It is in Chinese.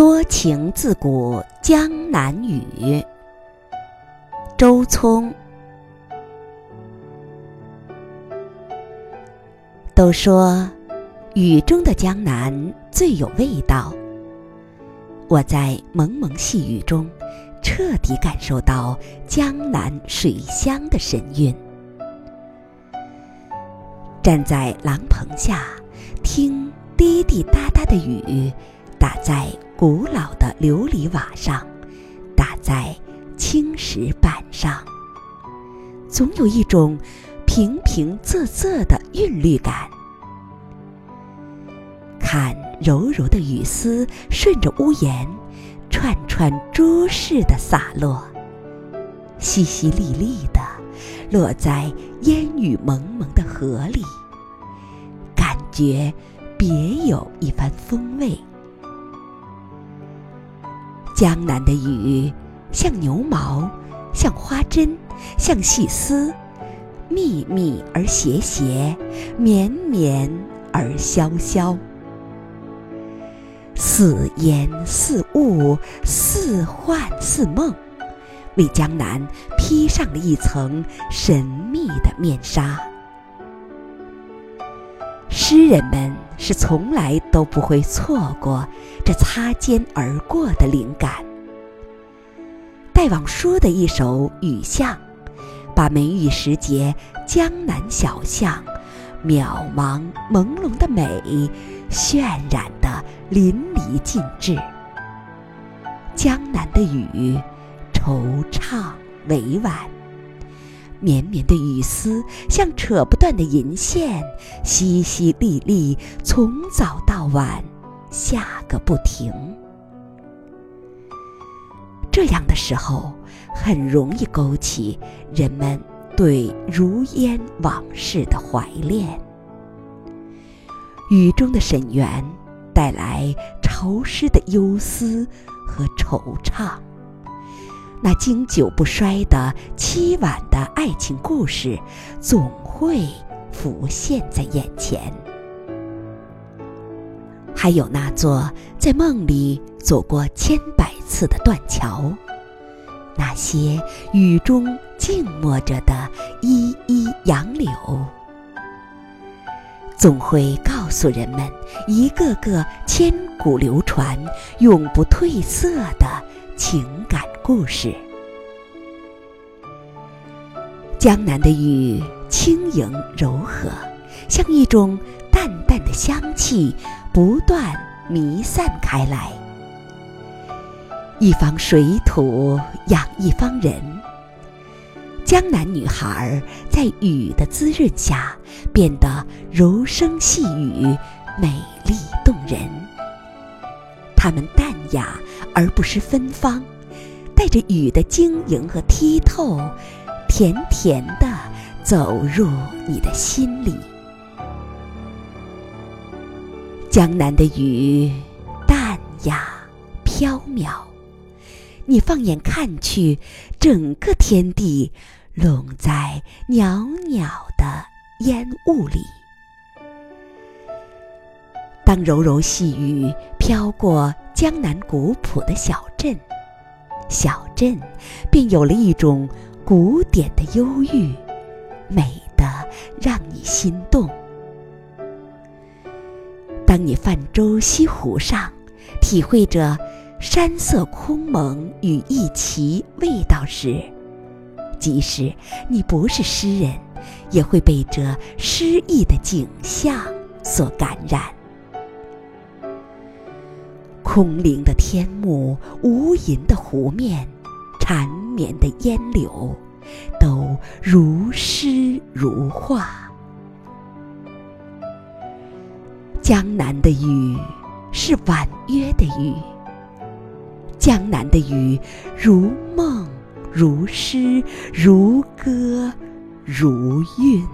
多情自古江南雨。周聪。都说，雨中的江南最有味道。我在蒙蒙细雨中，彻底感受到江南水乡的神韵。站在廊棚下，听滴滴答答的雨，打在古老的琉璃瓦上，打在青石板上，总有一种平平仄仄的韵律感。看柔柔的雨丝顺着屋檐，串串珠似的洒落，淅淅沥沥的落在烟雨蒙蒙的河里，感觉别有一番风味。江南的雨，像牛毛，像花针，像细丝，密密而斜斜，绵绵而萧萧。似烟似雾，似幻似梦，为江南披上了一层神秘的面纱。诗人们是从来都不会错过这擦肩而过的灵感。戴望舒的一首《雨巷》，把梅雨时节江南小巷渺茫朦胧的美渲染得淋漓尽致。江南的雨，惆怅委婉，绵绵的雨丝像扯不断的银线，淅淅沥沥，从早到晚，下个不停。这样的时候，很容易勾起人们对如烟往事的怀恋。雨中的沈园，带来潮湿的忧思和惆怅。那经久不衰的凄婉的爱情故事，总会浮现在眼前。还有那座在梦里走过千百次的断桥，那些雨中静默着的依依杨柳。总会告诉人们一个个千古流传、永不褪色的情感故事。江南的雨轻盈柔和，像一种淡淡的香气，不断弥散开来。一方水土养一方人。江南女孩在雨的滋润下变得柔声细语、美丽动人。她们淡雅而不失芬芳，带着雨的晶莹和剔透，甜甜地走入你的心里。江南的雨淡雅飘渺，你放眼看去，整个天地。笼在袅袅的烟雾里。当柔柔细雨飘过江南古朴的小镇，小镇便有了一种古典的忧郁，美得让你心动。当你泛舟西湖上，体会着山色空蒙与一奇味道时，即使你不是诗人，也会被这诗意的景象所感染。空灵的天幕，无垠的湖面，缠绵的烟柳，都如诗如画。江南的雨是婉约的雨，江南的雨如梦。如诗，如歌，如韵。